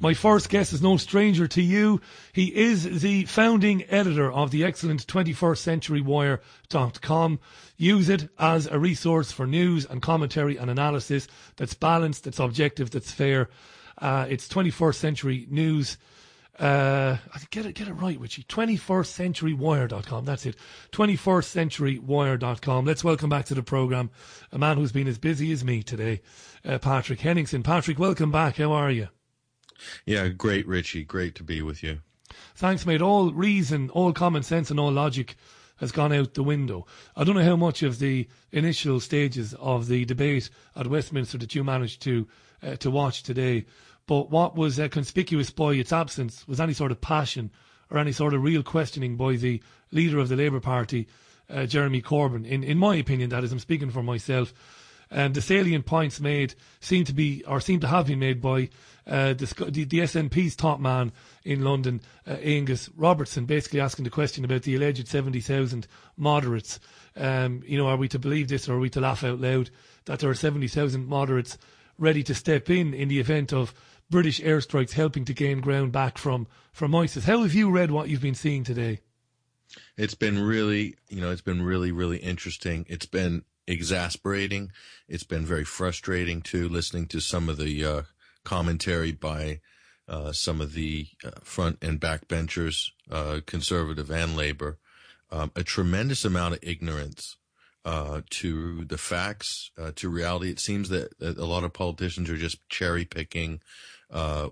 My first guest is no stranger to you. He is the founding editor of the excellent 21stcenturywire.com. Use it as a resource for news and commentary and analysis that's balanced, that's objective, that's fair. Uh, it's 21st Century News. Uh, get it, get it right, Richie. 21stcenturywire.com. That's it. 21stcenturywire.com. Let's welcome back to the program a man who's been as busy as me today, uh, Patrick Henningsen. Patrick, welcome back. How are you? Yeah, great, Richie. Great to be with you. Thanks, mate. All reason, all common sense, and all logic has gone out the window. I don't know how much of the initial stages of the debate at Westminster that you managed to uh, to watch today, but what was uh, conspicuous by its absence was any sort of passion or any sort of real questioning by the leader of the Labour Party, uh, Jeremy Corbyn. In in my opinion, that is, I'm speaking for myself. And the salient points made seem to be, or seem to have been made by uh, the, the, SNP's top man in London, uh, Angus Robertson, basically asking the question about the alleged 70,000 moderates. Um, you know, are we to believe this or are we to laugh out loud that there are 70,000 moderates ready to step in in the event of British airstrikes helping to gain ground back from, from ISIS? How have you read what you've been seeing today? It's been really, you know, it's been really, really interesting. It's been exasperating. It's been very frustrating too, listening to some of the uh, commentary by uh, some of the uh, front and backbenchers, uh, conservative and labor. Um, a tremendous amount of ignorance uh, to the facts, uh, to reality. It seems that, a lot of politicians are just cherry picking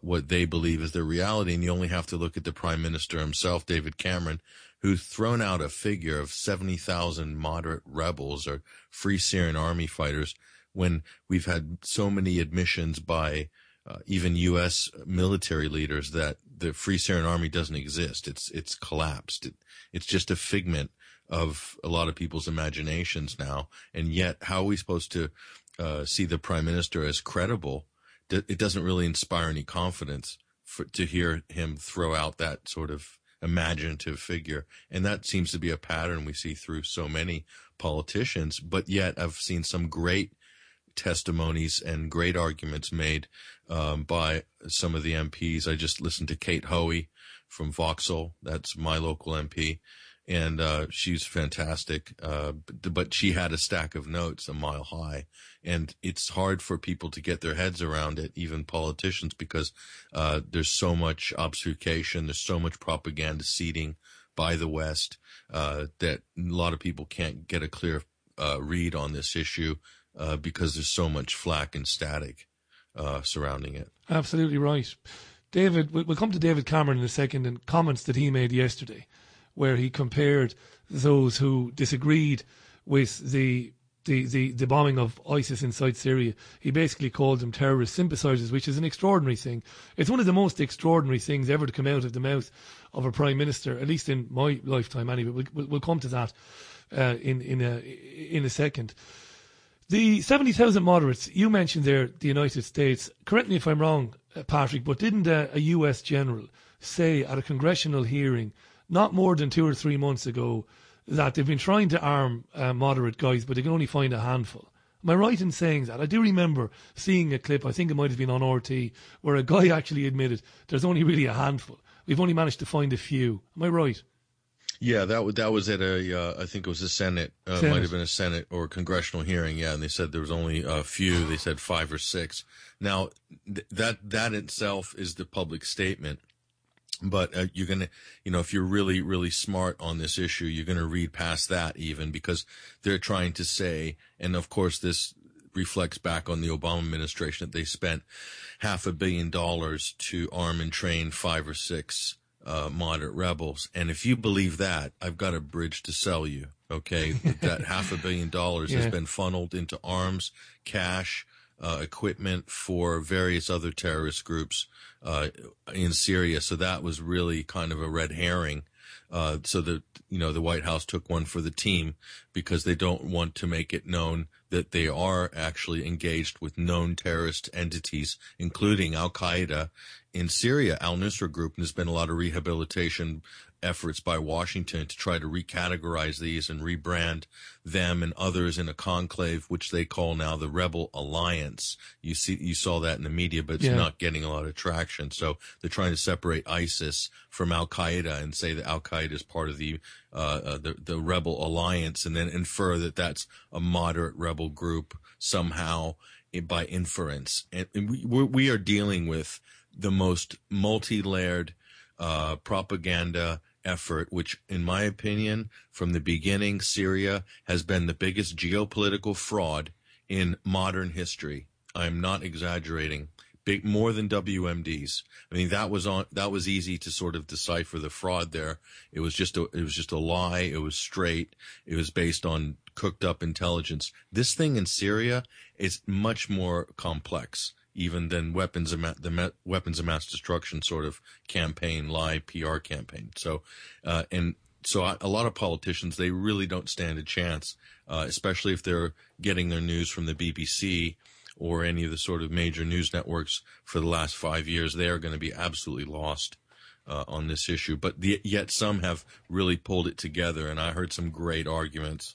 what they believe is the reality, and you only have to look at the prime minister himself, David Cameron, who's thrown out a figure of 70,000 moderate rebels or Free Syrian Army fighters when we've had so many admissions by uh, even U.S. military leaders that the Free Syrian Army doesn't exist. It's it's collapsed. It, it's just a figment of a lot of people's imaginations now. And yet, how are we supposed to uh, see the prime minister as credible? It doesn't really inspire any confidence for, to hear him throw out that sort of imaginative figure. And that seems to be a pattern we see through so many politicians. But yet I've seen some great testimonies and great arguments made um, by some of the MPs. I just listened to Kate Hoey from Vauxhall. That's my local MP and uh, she's fantastic. Uh, but, she had a stack of notes a mile high, and it's hard for people to get their heads around it, even politicians, because uh, there's so much obfuscation, there's so much propaganda seeding by the West uh, that a lot of people can't get a clear uh, read on this issue uh, because there's so much flack and static surrounding it. Absolutely right. David, we'll come to David Cameron in a second and comments that he made yesterday where he compared those who disagreed with the the, the, the bombing of ISIS inside Syria. He basically called them terrorist sympathizers, which is an extraordinary thing. It's one of the most extraordinary things ever to come out of the mouth of a prime minister, at least in my lifetime anyway. We'll, we'll, we'll come to that uh, in, in, a, in a second. The 70,000 moderates, you mentioned there the United States. Correct me if I'm wrong, uh, Patrick, but didn't uh, a US general say at a congressional hearing not more than two or three months ago that they've been trying to arm uh, moderate guys, but they can only find a handful. Am I right in saying that? I do remember seeing a clip, I think it might have been on RT, where a guy actually admitted there's only really a handful. We've only managed to find a few. Am I right? Yeah, that was that was at a uh, I think it was a Senate, uh, Senate. might have been a Senate or a congressional hearing. Yeah, and they said there was only a few. They said five or six. Now th- that that itself is the public statement but uh, you're going to, you know, if you're really, really smart on this issue, you're going to read past that even because they're trying to say, and of course this reflects back on the Obama administration that they spent half a billion dollars to arm and train five or six uh, moderate rebels. And if you believe that, I've got a bridge to sell you. Okay. that half a billion dollars yeah. has been funneled into arms, cash, uh, equipment for various other terrorist groups uh, in Syria. So that was really kind of a red herring. Uh, so that you know the White House took one for the team because they don't want to make it known that they are actually engaged with known terrorist entities, including Al Qaeda in Syria. Al Nusra Group, and there's been a lot of rehabilitation efforts by Washington to try to recategorize these and rebrand them and others in a conclave, which they call now the Rebel Alliance. You see, you saw that in the media, but it's Yeah. not getting a lot of traction. So they're trying to separate ISIS from Al Qaeda and say that Al Qaeda is part of the, uh, uh, the the Rebel Alliance, and then infer that that's a moderate rebel group somehow by inference. And, and we we are dealing with the most multi-layered uh, propaganda effort, which, in my opinion, from the beginning, Syria has been the biggest geopolitical fraud in modern history. I'm not exaggerating. Big more than WMDs. I mean, that was on. That was easy to sort of decipher the fraud there. It was just a. It was just a lie. It was straight. It was based on cooked up intelligence. This thing in Syria is much more complex even than weapons of the weapons of mass destruction sort of campaign, lie PR campaign. So, uh, and so I, a lot of politicians they really don't stand a chance, uh, especially if they're getting their news from the BBC or any of the sort of major news networks for the last five years. They are going to be absolutely lost. Uh, on this issue, but the, yet some have really pulled it together, and I heard some great arguments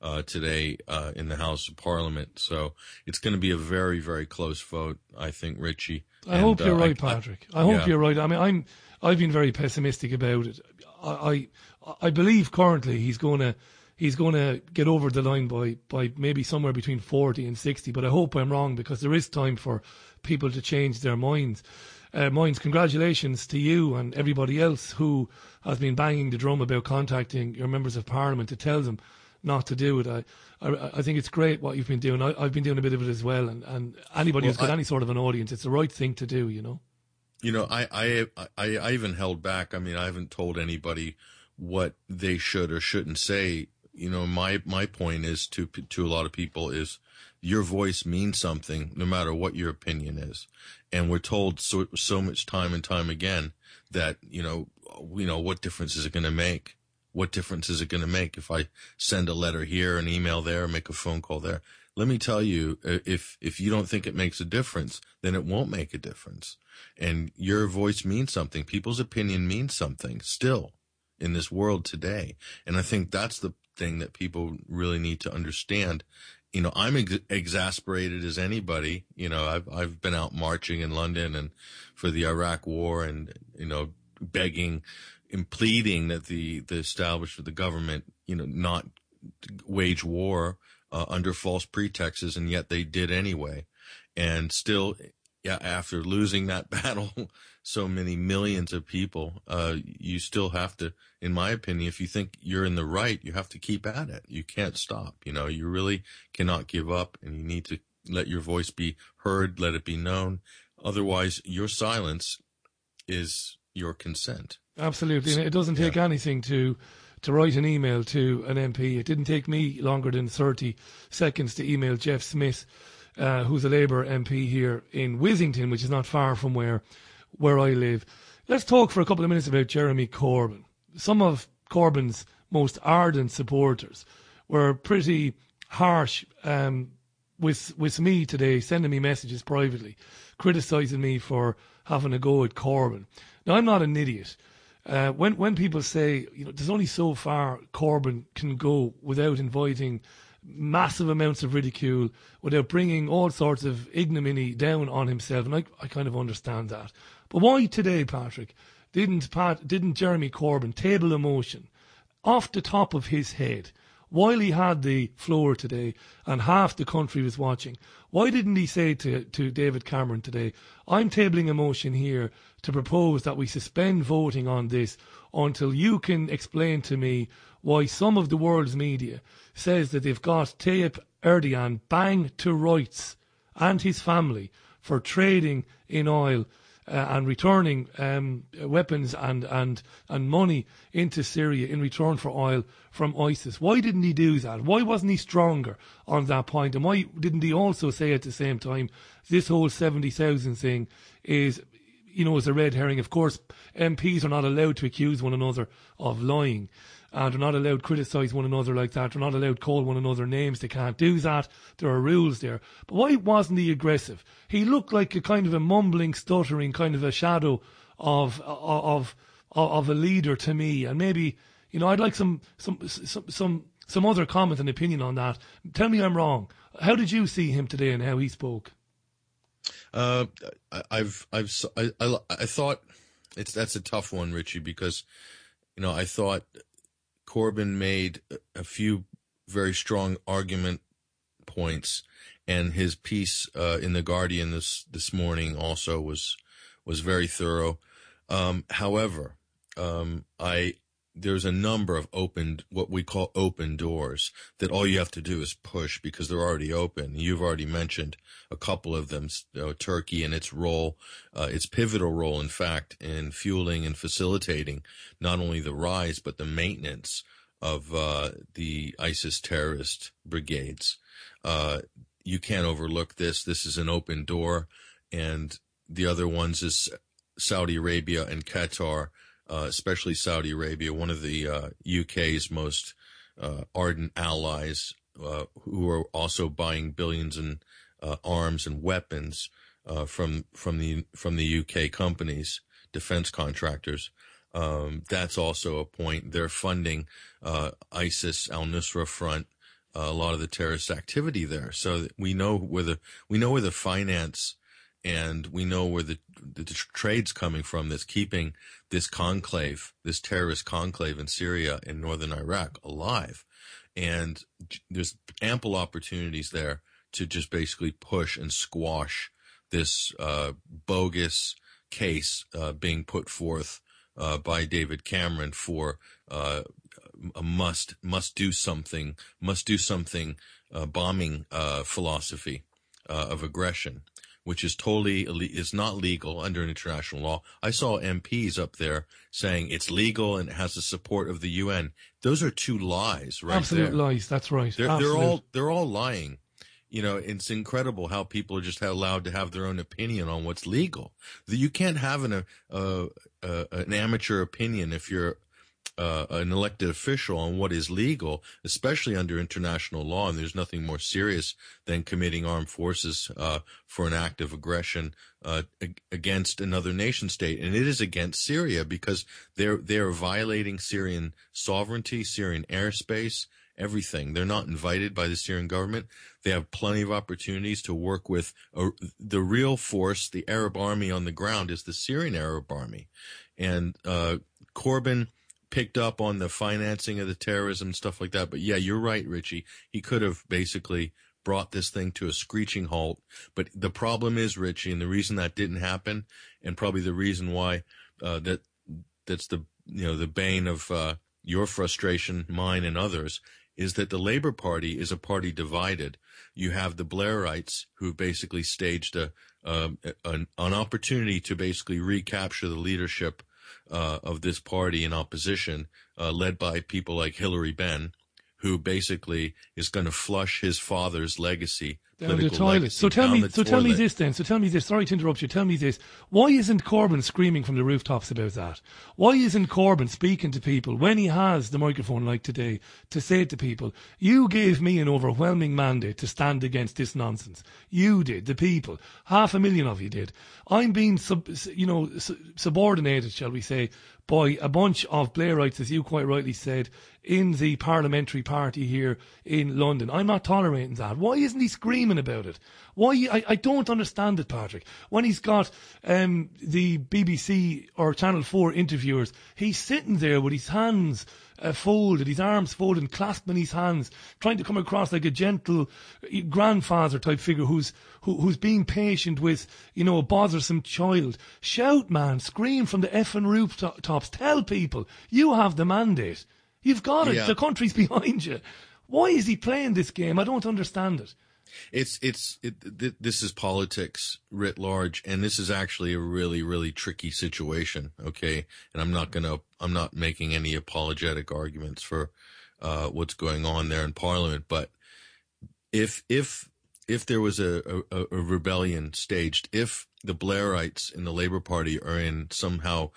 uh, today uh, in the House of Parliament. So it's going to be a very, very close vote, I think, Richie. I And, hope you're uh, right, I- Patrick. I, hope yeah. you're right. I mean, I'm I've been very pessimistic about it. I I, I believe currently he's going to he's going to get over the line by by maybe somewhere between forty and sixty. But I hope I'm wrong because there is time for people to change their minds. Uh, minds. Congratulations to you and everybody else who has been banging the drum about contacting your members of parliament to tell them not to do it. I, I, I think it's great what you've been doing. I, I've been doing a bit of it as well, and, and anybody Well, who's got I- any sort of an audience, it's the right thing to do. You know. You know, I, I, I, I even held back. I mean, I haven't told anybody what they should or shouldn't say. You know, my, my point is to, to a lot of people is your voice means something no matter what your opinion is. And we're told so, so much time and time again that, you know, you know, what difference is it going to make? What difference is it going to make if I send a letter here, an email there, make a phone call there? Let me tell you, uh, if, if you don't think it makes a difference, then it won't make a difference. And your voice means something. People's opinion means something still in this world today. And I think that's the thing that people really need to understand. You know, I'm ex- exasperated as anybody. You know, I've, I've been out marching in London and for the Iraq war and, you know, begging pleading that the, the establishment, the government, you know, not wage war uh, under false pretexts, and yet they did anyway. And still, yeah, after losing that battle, so many millions of people, uh, you still have to, in my opinion, if you think you're in the right, you have to keep at it. You can't stop. You know, you really cannot give up, and you need to let your voice be heard, let it be known. Otherwise, your silence is your consent. Absolutely, and it doesn't take anything to to write an email to an MP. It didn't take me longer than thirty seconds to email Jeff Smith, uh, who's a Labour MP here in Withington, which is not far from where where I live. Let's talk for a couple of minutes about Jeremy Corbyn. Some of Corbyn's most ardent supporters were pretty harsh um, with with me today, sending me messages privately, criticising me for having a go at Corbyn. Now I'm not an idiot. Uh, when when people say you know there's only so far Corbyn can go without inviting massive amounts of ridicule, without bringing all sorts of ignominy down on himself, and I I kind of understand that. But why today, Patrick? Didn't Pat didn't Jeremy Corbyn table a motion off the top of his head while he had the floor today and half the country was watching, why didn't he say to, to David Cameron today, I'm tabling a motion here to propose that we suspend voting on this until you can explain to me why some of the world's media says that they've got Tayyip Erdogan bang to rights and his family for trading in oil uh, and returning um, weapons and, and, and money into Syria in return for oil from ISIS. Why didn't he do that? Why wasn't he stronger on that point? And why didn't he also say at the same time, this whole 70,000 thing is, you know, is a red herring? Of course, MPs are not allowed to accuse one another of lying. And they're not allowed to criticise one another like that. They're not allowed to call one another names. They can't do that. There are rules there. But why wasn't he aggressive? He looked like a kind of a mumbling, stuttering kind of a shadow of of of, of a leader to me, and maybe you know I'd like some some some some some other comment and opinion on that. Tell me I'm wrong. How did you see him today and how he spoke? Uh, I've I've I, I, I thought it's that's a tough one, Richie, because you know I thought Corbyn made a few very strong argument points, and his piece uh, in the Guardian this this morning also was was very thorough. Um, however, um, I there's a number of open, what we call open doors that all you have to do is push because they're already open. You've already mentioned a couple of them, you know, Turkey and its role, uh, its pivotal role, in fact, in fueling and facilitating not only the rise, but the maintenance of, uh, the ISIS terrorist brigades. Uh, you can't overlook this. This is an open door. And the other ones is Saudi Arabia and Qatar uh, especially Saudi Arabia, one of the uh, UK's most uh, ardent allies, uh, who are also buying billions in uh, arms and weapons uh, from from the from the UK companies, defense contractors. Um, that's also a point. They're funding ISIS, Al Nusra Front, a lot of the terrorist activity there. So we know where the we know where the finance and we know where the, the, trade's coming from that's keeping this conclave, this terrorist conclave in Syria and northern Iraq alive. And there's ample opportunities there to just basically push and squash this uh, bogus case uh, being put forth uh, by David Cameron for uh, a must must do something must do something uh, bombing uh, philosophy of aggression which is totally is not legal under international law. I saw MPs up there saying it's legal and it has the support of the UN. Those are two lies, right? Absolute there. lies. That's right. They're, they're all they're all lying. You know, it's incredible how people are just allowed to have their own opinion on what's legal. You can't have an uh, uh, an amateur opinion if you're uh, an elected official on what is legal, especially under international law. And there's nothing more serious than committing armed forces uh, for an act of aggression uh, against another nation state, and it is against Syria because they're they're violating Syrian sovereignty, Syrian airspace, everything. They're not invited by the Syrian government. They have plenty of opportunities to work with a, the real force. The Arab army on the ground is the Syrian Arab army, and uh, Corbyn picked up on the financing of the terrorism stuff like that. But yeah, you're right, Richie. He could have basically brought this thing to a screeching halt. But the problem is, Richie, and the reason that didn't happen, and probably the reason why uh, that that's the you know the bane of uh, your frustration, mine, and others, is that the Labour Party is a party divided. You have the Blairites who basically staged a, um, an, an opportunity to basically recapture the leadership uh, of this party in opposition, uh, led by people like Hilary Benn, who basically is going to flush his father's legacy down the toilet. So tell me, so tell me this then. So tell me this. Sorry to interrupt you. Tell me this. Why isn't Corbyn screaming from the rooftops about that? Why isn't Corbyn speaking to people when he has the microphone like today to say to people, "You gave me an overwhelming mandate to stand against this nonsense. You did, the people. Half a million of you did. I'm being, sub, you know, subordinated, shall we say, by a bunch of Blairites, as you quite rightly said, in the parliamentary party here in London. I'm not tolerating that. Why isn't he screaming about it? Why? I, I don't understand it, Patrick. When he's got um, the BBC or Channel 4 interviewers, he's sitting there with his hands uh, folded, his arms folded, and clasping his hands, trying to come across like a gentle uh, grandfather type figure who's who, who's being patient with, you know, a bothersome child. Shout, man, scream from the effing rooftops. Tell people you have the mandate. You've got it. Yeah. The country's behind you. Why is he playing this game? I don't understand it. It's it's it, th- this is politics writ large, and this is actually a really really tricky situation. Okay, and I'm not gonna I'm not making any apologetic arguments for uh, what's going on there in Parliament, but if if if there was a, a, a rebellion staged, if the Blairites in the Labour Party are in somehow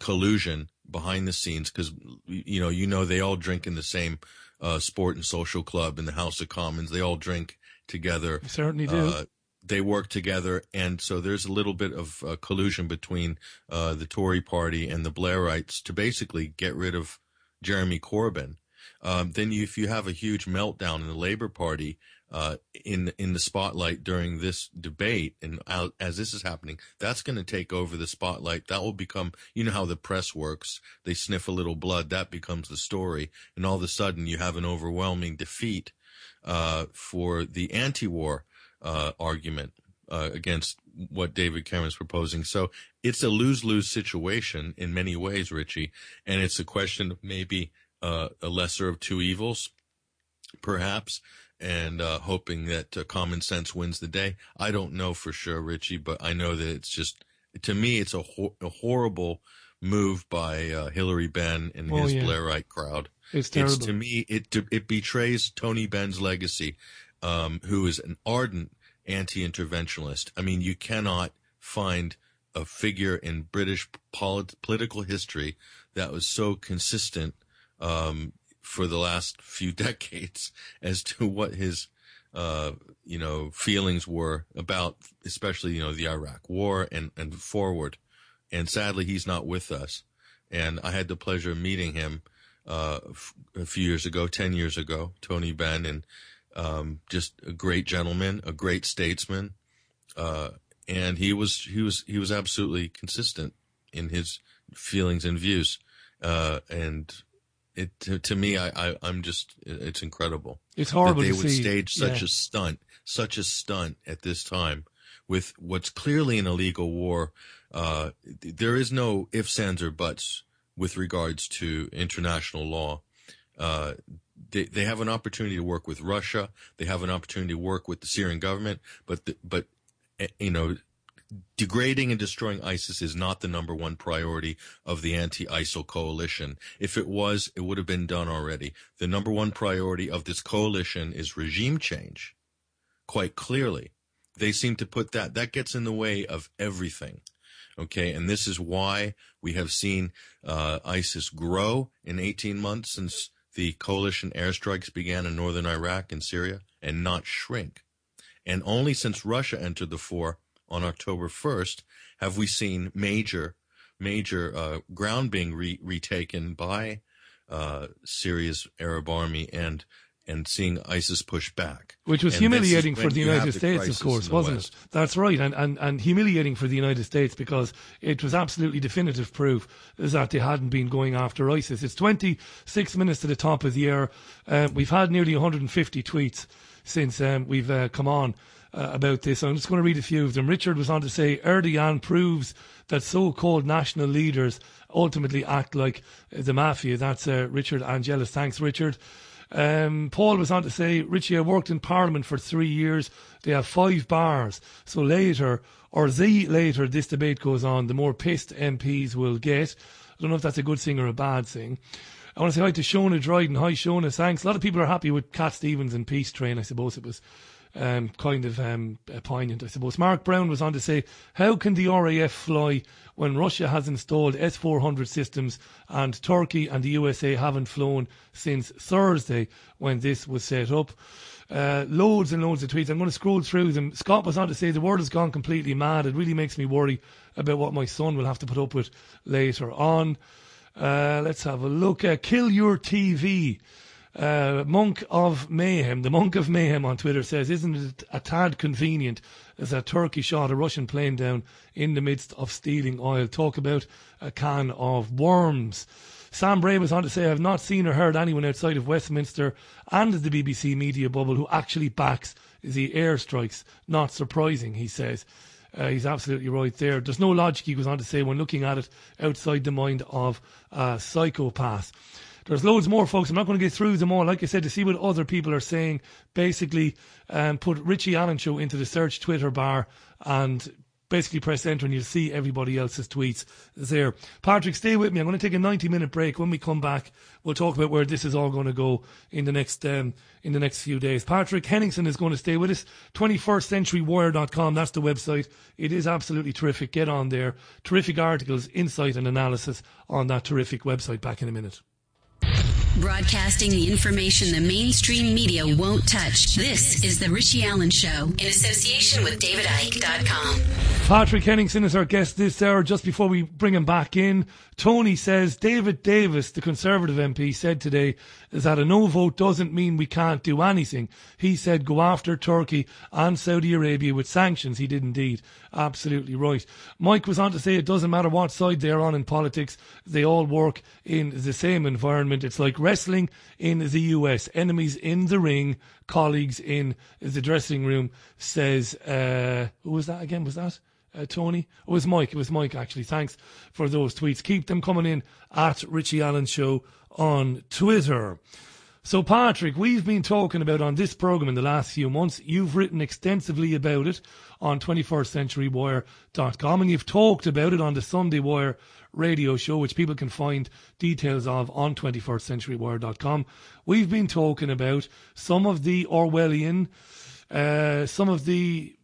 collusion behind the scenes, because you know you know they all drink in the same uh, sport and social club in the House of Commons. They all drink together. certainly do. Uh, they work together, and so there's a little bit of uh, collusion between uh, the Tory party and the Blairites to basically get rid of Jeremy Corbyn. Um, then you, if you have a huge meltdown in the Labour Party uh, in in the spotlight during this debate, and as this is happening, that's going to take over the spotlight. That will become, you know how the press works. They sniff a little blood, that becomes the story, and all of a sudden you have an overwhelming defeat uh, for the anti-war uh, argument uh, against what David Cameron is proposing. So it's a lose-lose situation in many ways, Richie, and it's a question of maybe uh, a lesser of two evils, perhaps, and uh, hoping that uh, common sense wins the day. I don't know for sure, Richie, but I know that it's just to me it's a, ho- a horrible move by uh, Hilary Benn and oh, his yeah. Blairite crowd. It's terrible. It's, to me, it it betrays Tony Benn's legacy, um, who is an ardent anti-interventionist. I mean, you cannot find a figure in British polit- political history that was so consistent um, for the last few decades as to what his uh, you know feelings were about, especially you know the Iraq War and and forward. And sadly, he's not with us. And I had the pleasure of meeting him uh, a few years ago, ten years ago, Tony Benn, and um, just a great gentleman, a great statesman, uh, and he was he was he was absolutely consistent in his feelings and views, uh, and it to, to me, I, I am just it's incredible. It's horrible that they would see. stage such yeah. a stunt, such a stunt at this time with what's clearly an illegal war. Uh, there is no ifs, ands, or buts with regards to international law. Uh, they, they have an opportunity to work with Russia. They have an opportunity to work with the Syrian government, but the, but eh, you know, degrading and destroying ISIS is not the number one priority of the anti-ISIL coalition. If it was, it would have been done already. The number one priority of this coalition is regime change. Quite clearly, they seem to put that that gets in the way of everything. Okay, and this is why we have seen uh, ISIS grow in 18 months since the coalition airstrikes began in northern Iraq and Syria and not shrink. And only since Russia entered the fore on October 1st have we seen major, major uh, ground being re- retaken by uh, Syria's Arab army and and seeing ISIS push back. Which was and humiliating for the United the States, of course, wasn't West. it? That's right, and, and, and humiliating for the United States because it was absolutely definitive proof that they hadn't been going after ISIS. It's 26 minutes to the top of the hour. Uh, we've had nearly 150 tweets since um, we've uh, come on. Uh, about this. I'm just going to read a few of them. Richard was on to say Erdogan proves that so-called national leaders ultimately act like the mafia. That's uh, Richard Angelis. Thanks, Richard. Um, Paul was on to say, Richie, I worked in Parliament for three years. They have five bars. So later, or the later this debate goes on, the more pissed MPs will get. I don't know if that's a good thing or a bad thing. I want to say hi to Shona Dryden. Hi, Shona. Thanks. A lot of people are happy with Cat Stevens and Peace Train. I suppose it was um, kind of um, poignant, I suppose. Mark Brown was on to say, how can the RAF fly when Russia has installed S-400 systems and Turkey and the USA haven't flown since Thursday when this was set up? Uh, loads and loads of tweets. I'm going to scroll through them. Scott was on to say the world has gone completely mad. It really makes me worry about what my son will have to put up with later on. Uh, let's have a look. Uh, Kill Your TV. Uh, Monk of Mayhem, the Monk of Mayhem on Twitter says, Isn't it a tad convenient as a Turkey shot a Russian plane down in the midst of stealing oil? Talk about a can of worms. Sam Bray was on to say, I've not seen or heard anyone outside of Westminster and the BBC media bubble who actually backs the airstrikes. Not surprising, he says. Uh, he's absolutely right there. There's no logic, he goes on to say, when looking at it outside the mind of a psychopath. There's loads more, folks. I'm not going to get through them all. Like I said, to see what other people are saying, basically um, put Richie Allen Show into the search Twitter bar and basically press enter and you'll see everybody else's tweets there. Patrick, stay with me. I'm going to take a 90 minute break. When we come back, we'll talk about where this is all going to go in the next um, in the next few days. Patrick Henningsen is going to stay with us. 21stcenturywire.com. That's the website. It is absolutely terrific. Get on there. Terrific articles, insight, and analysis on that terrific website. Back in a minute. Broadcasting the information the mainstream media won't touch. This is The Richie Allen Show in association with DavidIcke.com. Patrick Henningsen is our guest this hour. Just before we bring him back in, Tony says David Davis, the Conservative MP, said today is that a no vote doesn't mean we can't do anything. He said go after Turkey and Saudi Arabia with sanctions. He did indeed. Absolutely right. Mike was on to say it doesn't matter what side they're on in politics, they all work in the same environment. It's like wrestling in the US. Enemies in the ring, colleagues in the dressing room, says, uh, who was that again? Was that? Uh, Tony. It was Mike. It was Mike, actually. Thanks for those tweets. Keep them coming in at Richie Allen Show on Twitter. So, Patrick, we've been talking about on this program in the last few months. You've written extensively about it on 21stCenturyWire.com, and you've talked about it on the Sunday Wire radio show, which people can find details of on 21stCenturyWire.com. We've been talking about some of the Orwellian, uh, some of the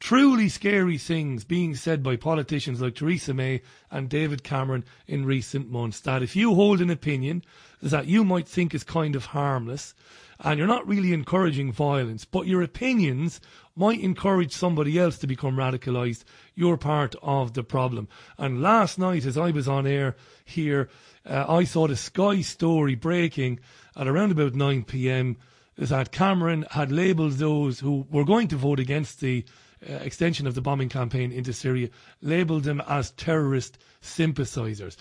truly scary things being said by politicians like Theresa May and David Cameron in recent months. That if you hold an opinion that you might think is kind of harmless, and you're not really encouraging violence, but your opinions might encourage somebody else to become radicalized, you're part of the problem. And last night, as I was on air here, uh, I saw the Sky story breaking at around about 9 p.m. that Cameron had labelled those who were going to vote against the uh, extension of the bombing campaign into Syria, labelled them as terrorist sympathisers.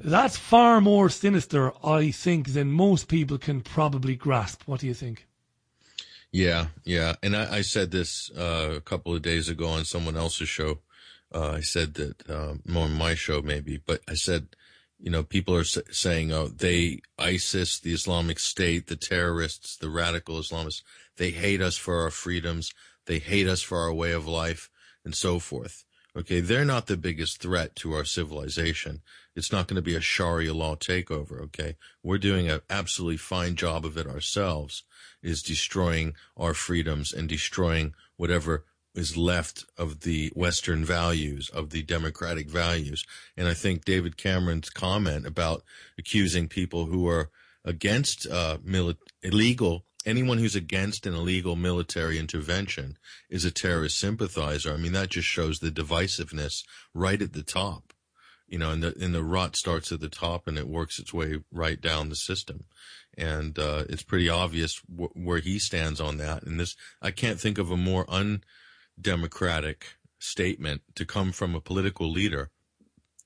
That's far more sinister, I think, than most people can probably grasp. What do you think? Yeah, yeah. And I, I said this uh, a couple of days ago on someone else's show. Uh, I said that, uh, more on my show maybe, but I said, you know, people are saying, oh, they, ISIS, the Islamic State, the terrorists, the radical Islamists, they hate us for our freedoms. They hate us for our way of life and so forth. Okay. They're not the biggest threat to our civilization. It's not going to be a Sharia law takeover. Okay. We're doing an absolutely fine job of it ourselves is destroying our freedoms and destroying whatever is left of the Western values, of the democratic values. And I think David Cameron's comment about accusing people who are against uh, mili- illegal anyone who's against an illegal military intervention is a terrorist sympathizer. I mean, that just shows the divisiveness right at the top. You know, and the and the rot starts at the top and it works its way right down the system, and uh, it's pretty obvious wh- where he stands on that. And this, I can't think of a more undemocratic statement to come from a political leader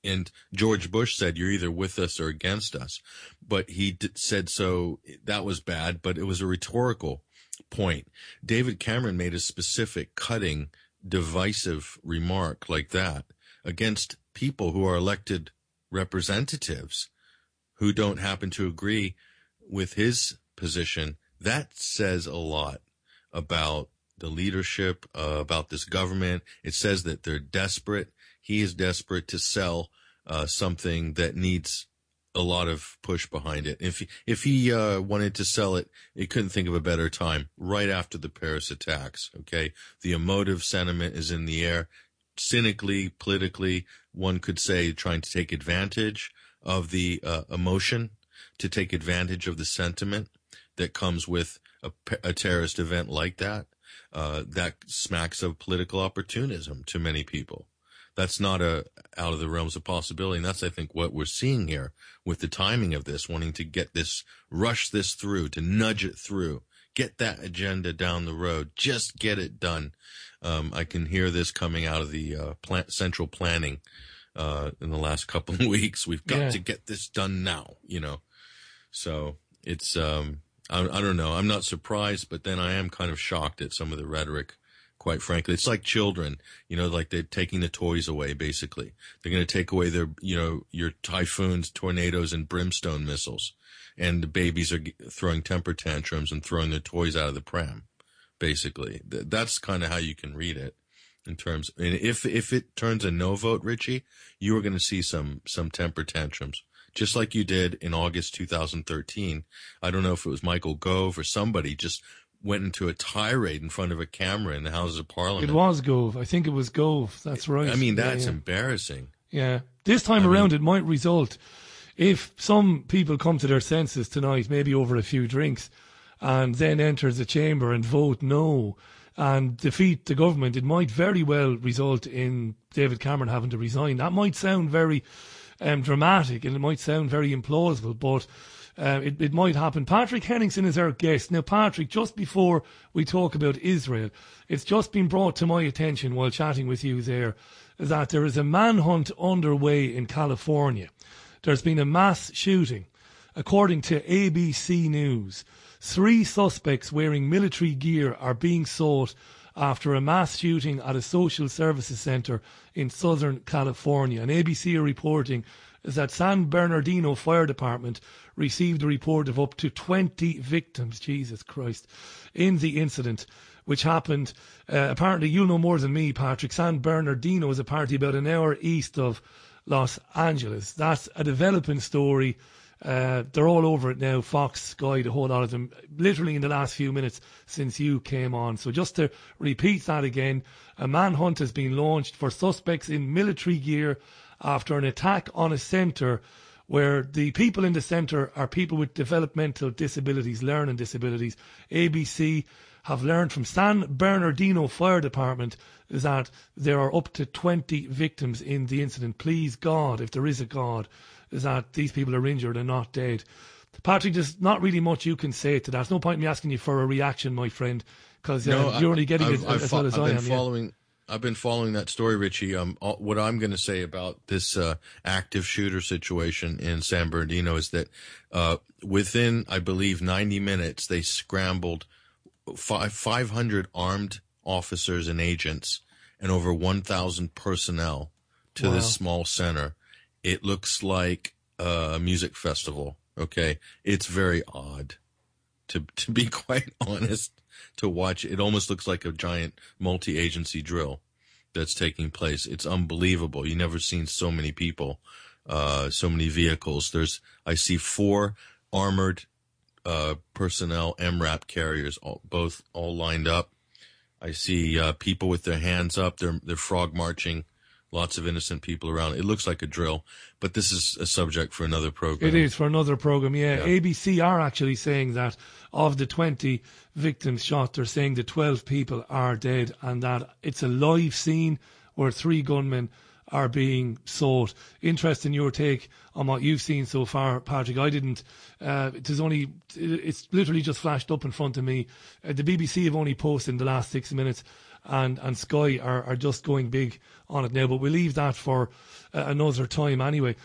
and George Bush said, "You're either with us or against us," but he said so. That was bad, but it was a rhetorical point. David Cameron made a specific, cutting, divisive remark like that against people who are elected representatives who don't happen to agree with his position. That says a lot about the leadership, uh, about this government. It says that they're desperate. He is desperate to sell uh, something that needs a lot of push behind it. If he, if he uh, wanted to sell it, he couldn't think of a better time. Right after the Paris attacks, okay, the emotive sentiment is in the air. Cynically, politically, one could say trying to take advantage of the uh, emotion, to take advantage of the sentiment that comes with a, a terrorist event like that. Uh, that smacks of political opportunism to many people that's not a out of the realms of possibility. And that's, I think, what we're seeing here with the timing of this, wanting to get this, rush this through, to nudge it through, get that agenda down the road, just get it done. Um, I can hear this coming out of the uh, plant, central planning uh, in the last couple of weeks. We've got yeah. to get this done now, you know. So it's um, I, I don't know. I'm not surprised, but then I am kind of shocked at some of the rhetoric quite frankly. It's like children, you know, like they're taking the toys away, basically. They're going to take away their, you know, your typhoons, tornadoes, and brimstone missiles. And the babies are throwing temper tantrums and throwing their toys out of the pram, basically. That's kind of how you can read it in terms, and if, if it turns a no vote, Richie, you are going to see some, some temper tantrums just like you did in August 2013. I don't know if it was Michael Gove or somebody just went into a tirade in front of a camera in the Houses of Parliament. It was Gove. I think it was Gove. That's right. I mean, that's yeah, yeah. embarrassing. Yeah. This time I around, mean, it might result if some people come to their senses tonight, maybe over a few drinks, and then enter the chamber and vote no and defeat the government, it might very well result in David Cameron having to resign. That might sound very um, dramatic and it might sound very implausible, but uh, it, it might happen. Patrick Henningsen is our guest. Now, Patrick, just before we talk about Israel, it's just been brought to my attention while chatting with you there that there is a manhunt underway in California. There's been a mass shooting. According to ABC News, three suspects wearing military gear are being sought after a mass shooting at a social services centre in Southern California. And ABC are reporting that San Bernardino Fire Department received a report of up to 20 victims, Jesus Christ, in the incident, which happened. Uh, apparently, you'll know more than me, Patrick. San Bernardino is a party about an hour east of Los Angeles. That's a developing story. Uh, they're all over it now. Fox, Sky, the whole lot of them, literally in the last few minutes since you came on. So just to repeat that again, a manhunt has been launched for suspects in military gear after an attack on a centre where the people in the centre are people with developmental disabilities, learning disabilities. ABC have learned from San Bernardino Fire Department that there are up to 20 victims in the incident. Please God, if there is a God, is that these people are injured and not dead. Patrick, there's not really much you can say to that. There's no point in me asking you for a reaction, my friend, because uh, no, you're only getting I've, it I've, as well as I've I am. Following, yeah. I've been following that story, Richie. Um, all, what I'm going to say about this uh, active shooter situation in San Bernardino is that uh, within, I believe, 90 minutes, they scrambled five, 500 armed officers and agents and over 1,000 personnel to wow. this small center. It looks like a music festival. Okay, it's very odd. To to be quite honest, to watch. It almost looks like a giant multi-agency drill that's taking place. It's unbelievable. You never seen so many people, uh, so many vehicles. There's I see four armored uh, personnel MRAP carriers, all, both all lined up. I see uh, people with their hands up. They're they're frog marching lots of innocent people around. It looks like a drill, but this is a subject for another program. It is for another program, yeah. yeah. ABC are actually saying that of the 20 victims shot, they're saying the 12 people are dead and that it's a live scene where three gunmen are being sought. Interesting your take on what you've seen so far, Patrick. I didn't. Uh, it is only. It's literally just flashed up in front of me. Uh, the BBC have only posted in the last six minutes and, and Sky are, are just going big on it now. But we'll leave that for uh, another time anyway.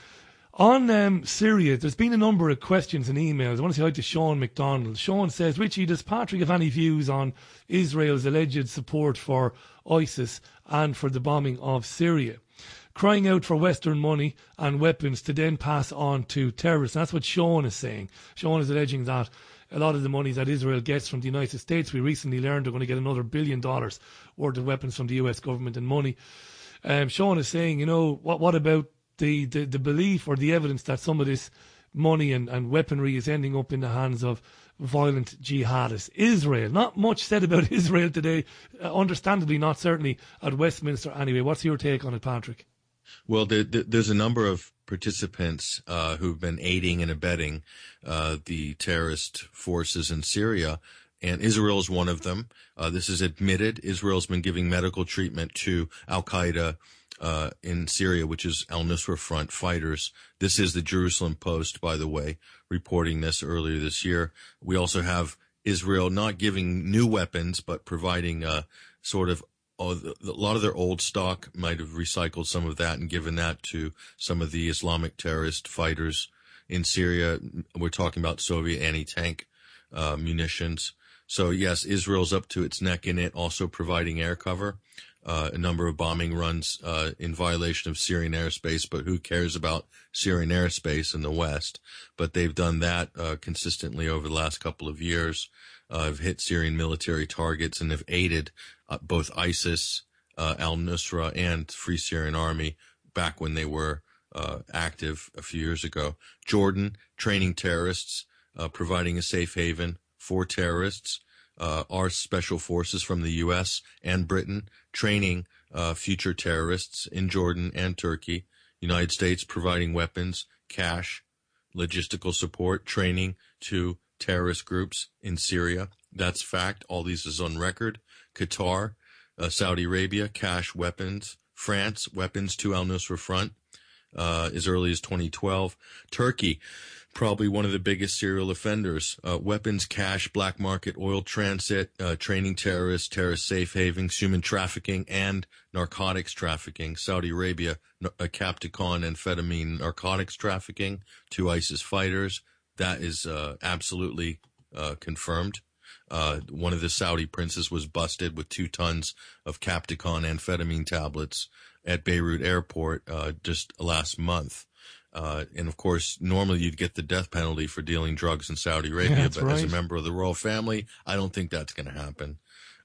On um, Syria, there's been a number of questions and emails. I want to say hi to Sean McDonald. Sean says, Richie, does Patrick have any views on Israel's alleged support for ISIS and for the bombing of Syria? Crying out for Western money and weapons to then pass on to terrorists. And that's what Sean is saying. Sean is alleging that a lot of the money that Israel gets from the United States. We recently learned they're going to get another billion dollars worth of weapons from the US government and money. Um, Sean is saying, you know, what what about the, the, the belief or the evidence that some of this money and, and weaponry is ending up in the hands of violent jihadists. Israel, not much said about Israel today, uh, understandably not certainly at Westminster anyway. What's your take on it, Patrick? Well, there, there's a number of participants uh, who've been aiding and abetting uh, the terrorist forces in Syria, and Israel is one of them. Uh, this is admitted. Israel's been giving medical treatment to Al Qaeda uh, in Syria, which is Al Nusra Front fighters. This is the Jerusalem Post, by the way, reporting this earlier this year. We also have Israel not giving new weapons, but providing uh, sort of a lot of their old stock might have recycled some of that and given that to some of the Islamic terrorist fighters in Syria. We're talking about Soviet anti-tank uh, munitions. So yes, Israel's up to its neck in it, also providing air cover. Uh, a number of bombing runs uh, in violation of Syrian airspace, but who cares about Syrian airspace in the West? But they've done that uh, consistently over the last couple of years. Uh, have hit Syrian military targets and have aided uh, both ISIS, uh, Al Nusra, and Free Syrian Army back when they were uh, active a few years ago. Jordan training terrorists, uh, providing a safe haven for terrorists. Uh, our special forces from the U.S. and Britain training future terrorists in Jordan and Turkey. United States providing weapons, cash, logistical support, training to terrorist groups in Syria. That's fact. All these is on record. Qatar, uh, Saudi Arabia, cash weapons. France, weapons to Al Nusra Front uh, as early as 2012. Turkey, probably one of the biggest serial offenders. Uh, weapons, cash, black market, oil transit, uh, training terrorists, terrorist safe havens, human trafficking, and narcotics trafficking. Saudi Arabia, uh, Captagon, amphetamine, narcotics trafficking to ISIS fighters. That is uh, absolutely uh, confirmed. Uh, one of the Saudi princes was busted with two tons of Captagon amphetamine tablets at Beirut airport uh, just last month. Uh, and of course, normally you'd get the death penalty for dealing drugs in Saudi Arabia, Yeah, but that's as a member of the royal family, I don't think that's going to happen.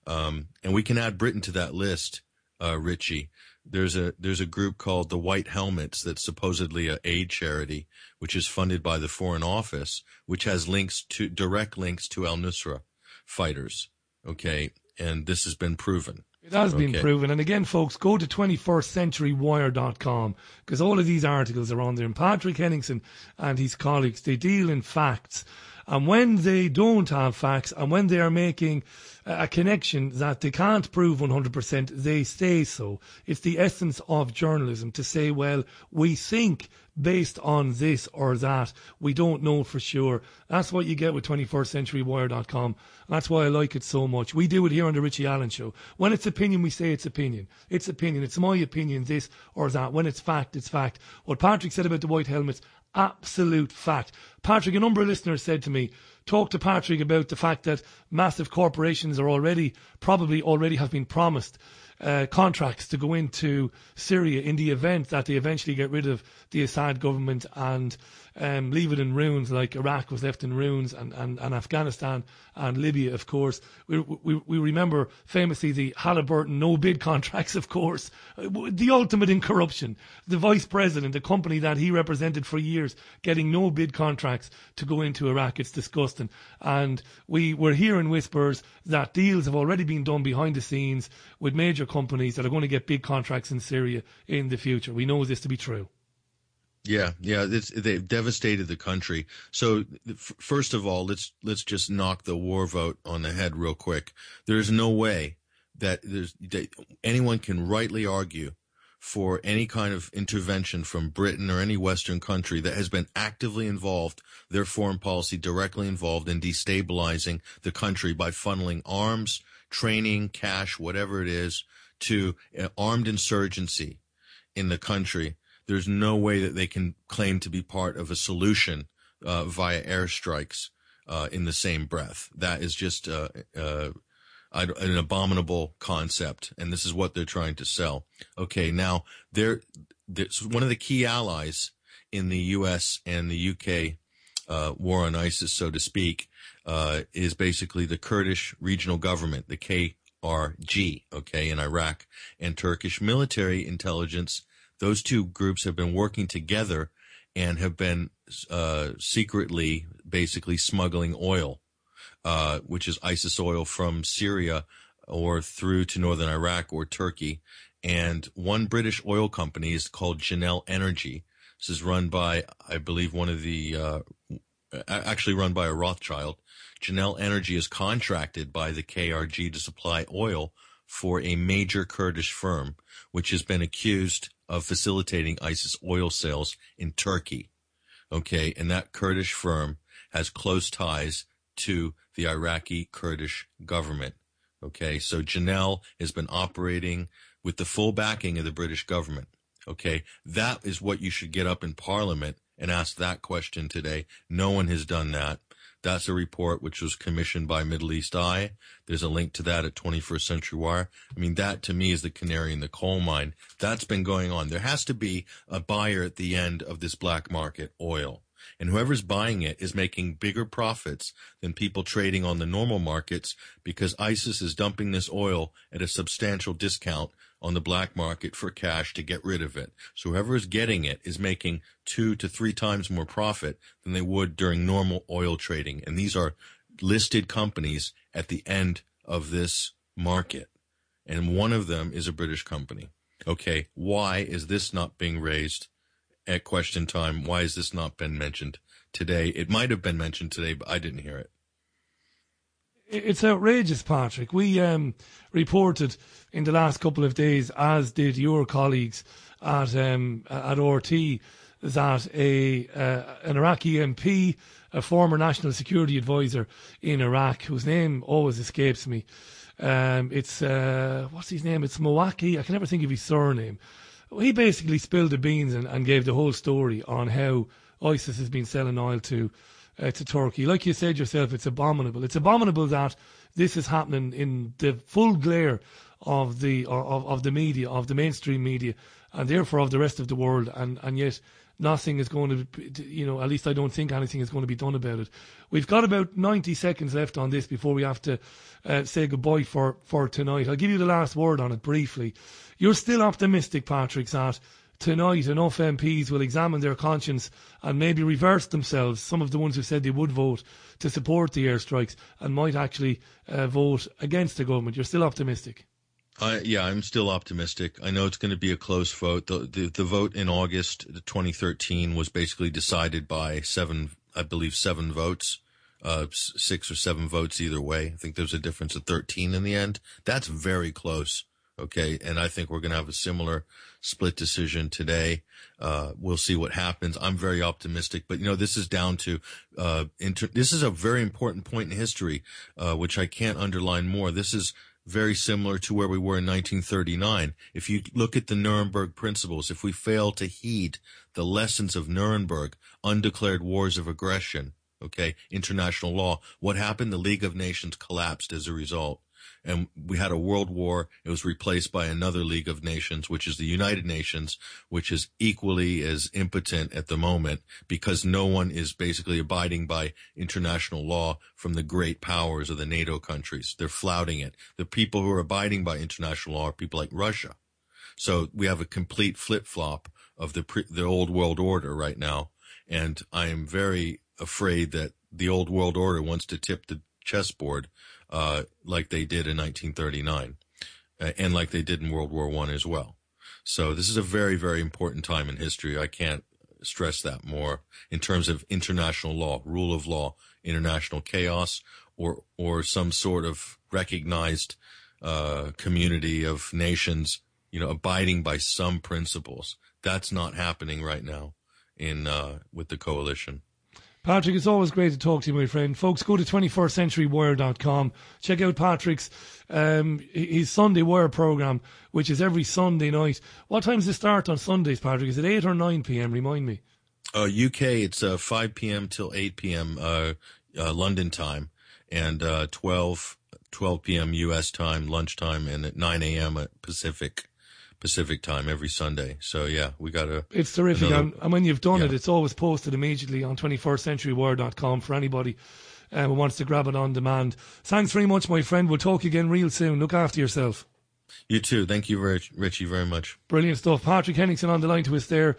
Um, and we can add Britain to that list, uh, Richie. There's a there's a group called the White Helmets that's supposedly a aid charity, which is funded by the Foreign Office, which has links to direct links to Al Nusra fighters. Okay, and this has been proven. It has been Okay. proven. And again, folks, go to 21stcenturywire.com because all of these articles are on there. And Patrick Henningsen and his colleagues, they deal in facts. And when they don't have facts and when they are making a connection that they can't prove 100%, they say so. It's the essence of journalism to say, well, we think based on this or that. We don't know for sure. That's what you get with 21stcenturywire.com. That's why I like it so much. We do it here on the Richie Allen Show. When it's opinion, we say it's opinion. It's opinion. It's my opinion, this or that. When it's fact, it's fact. What Patrick said about the white helmets, absolute fact. Patrick, a number of listeners said to me, talk to Patrick about the fact that massive corporations are already, probably already have been promised uh, contracts to go into Syria in the event that they eventually get rid of the Assad government and um, leave it in ruins, like Iraq was left in ruins, and, and, and Afghanistan and Libya, of course. We, we, we remember famously the Halliburton no bid contracts, of course, Uh, the ultimate in corruption. The vice president, the company that he represented for years, getting no bid contracts to go into Iraq. It's disgusting. And we were hearing whispers that deals have already been done behind the scenes with major companies that are going to get big contracts in Syria in the future. We know this to be true. Yeah, yeah, they've devastated the country. So first of all, let's let's just knock the war vote on the head real quick. There's no way that there's that anyone can rightly argue for any kind of intervention from Britain or any Western country that has been actively involved, their foreign policy directly involved in destabilizing the country by funneling arms, training, cash, whatever it is, to uh, armed insurgency in the country. There's no way that they can claim to be part of a solution uh, via airstrikes uh, in the same breath. That is just uh, uh, an abominable concept, and this is what they're trying to sell. Okay, now they're, there's one of the key allies in the U.S. and the U.K. Uh, war on ISIS, so to speak, uh, is basically the Kurdish regional government, the KRG, okay, in Iraq, and Turkish military intelligence. Those two groups have been working together and have been uh, secretly, basically smuggling oil uh, which is ISIS oil from Syria or through to northern Iraq or Turkey. And one British oil company is called Genel Energy. This is run by, I believe, one of the, uh, actually run by a Rothschild. Genel Energy is contracted by the KRG to supply oil for a major Kurdish firm, which has been accused of facilitating ISIS oil sales in Turkey. Okay. And that Kurdish firm has close ties to the Iraqi Kurdish government. Okay. So Genel has been operating with the full backing of the British government. Okay. That is what you should get up in parliament and ask that question today. No one has done that. That's a report which was commissioned by Middle East Eye. There's a link to that at 21st Century Wire. I mean, that to me is the canary in the coal mine. That's been going on. There has to be a buyer at the end of this black market oil. And whoever's buying it is making bigger profits than people trading on the normal markets because ISIS is dumping this oil at a substantial discount on the black market for cash to get rid of it. So whoever is getting it is making two to three times more profit than they would during normal oil trading. And these are listed companies at the end of this market. And one of them is a British company. Okay. Why is this not being raised at question time? Why has this not been mentioned today. It might have been mentioned today, but I didn't hear it. It's outrageous, Patrick. We um, reported in the last couple of days, as did your colleagues at um, at RT, that a uh, an Iraqi MP, a former national security advisor in Iraq, whose name always escapes me, um, it's uh, what's his name? It's Moaki. I can never think of his surname. He basically spilled the beans and, and gave the whole story on how ISIS has been selling oil to uh, to Turkey. Like you said yourself, it's abominable. It's abominable that this is happening in the full glare of the of, of the media, of the mainstream media, and therefore of the rest of the world. And and yet nothing is going to, be, you know, at least I don't think anything is going to be done about it. We've got about 90 seconds left on this before we have to uh, say goodbye for, for tonight. I'll give you the last word on it briefly. You're still optimistic, Patrick, that tonight enough MPs will examine their conscience and maybe reverse themselves, some of the ones who said they would vote to support the airstrikes and might actually uh, vote against the government. You're still optimistic. Yeah, I'm still optimistic. I know it's going to be a close vote. The, the, the vote in August 2013 was basically decided by seven, I believe, seven votes, uh, six or seven votes either way. I think there's a difference of 13 in the end. That's very close. Okay, and I think we're going to have a similar split decision today. Uh, we'll see what happens. I'm very optimistic, but you know, this is down to, uh, inter- this is a very important point in history, uh, which I can't underline more. This is very similar to where we were in 1939. If you look at the Nuremberg principles, if we fail to heed the lessons of Nuremberg, undeclared wars of aggression, okay, international law, what happened? The League of Nations collapsed as a result and we had a world war. It was replaced by another League of Nations, which is the United Nations, which is equally as impotent at the moment because no one is basically abiding by international law from the great powers of the NATO countries. They're flouting it. The people who are abiding by international law are people like Russia. So we have a complete flip flop of the pre- the old world order right now, and I am very afraid that the old world order wants to tip the chessboard uh, like they did in 1939, uh, and like they did in World War One as well. So this is a very, very important time in history. I can't stress that more in terms of international law, rule of law, international chaos, or or some sort of recognized uh, community of nations, you know, abiding by some principles. That's not happening right now in uh, with the coalition. Patrick, it's always great to talk to you, my friend. Folks, go to 21stcenturywire.com. Check out Patrick's um, his Sunday Wire program, which is every Sunday night. What times does it start on Sundays, Patrick? Is it 8 or 9 p.m.? Remind me. Uh, UK, it's uh, 5 p.m. till 8 p.m. Uh, uh, London time, and uh, 12, 12 p.m. US time, lunchtime, and at 9 a.m. Pacific. Pacific time every Sunday. So yeah, we got a. It's terrific, another, and, and, when you've done yeah. it, it's always posted immediately on 21stcenturywire.com for anybody um, who wants to grab it on demand. Thanks very much, my friend. We'll talk again real soon. Look after yourself. You too. Thank you, Richie, very much. Brilliant stuff. Patrick Henningsen on the line to us there.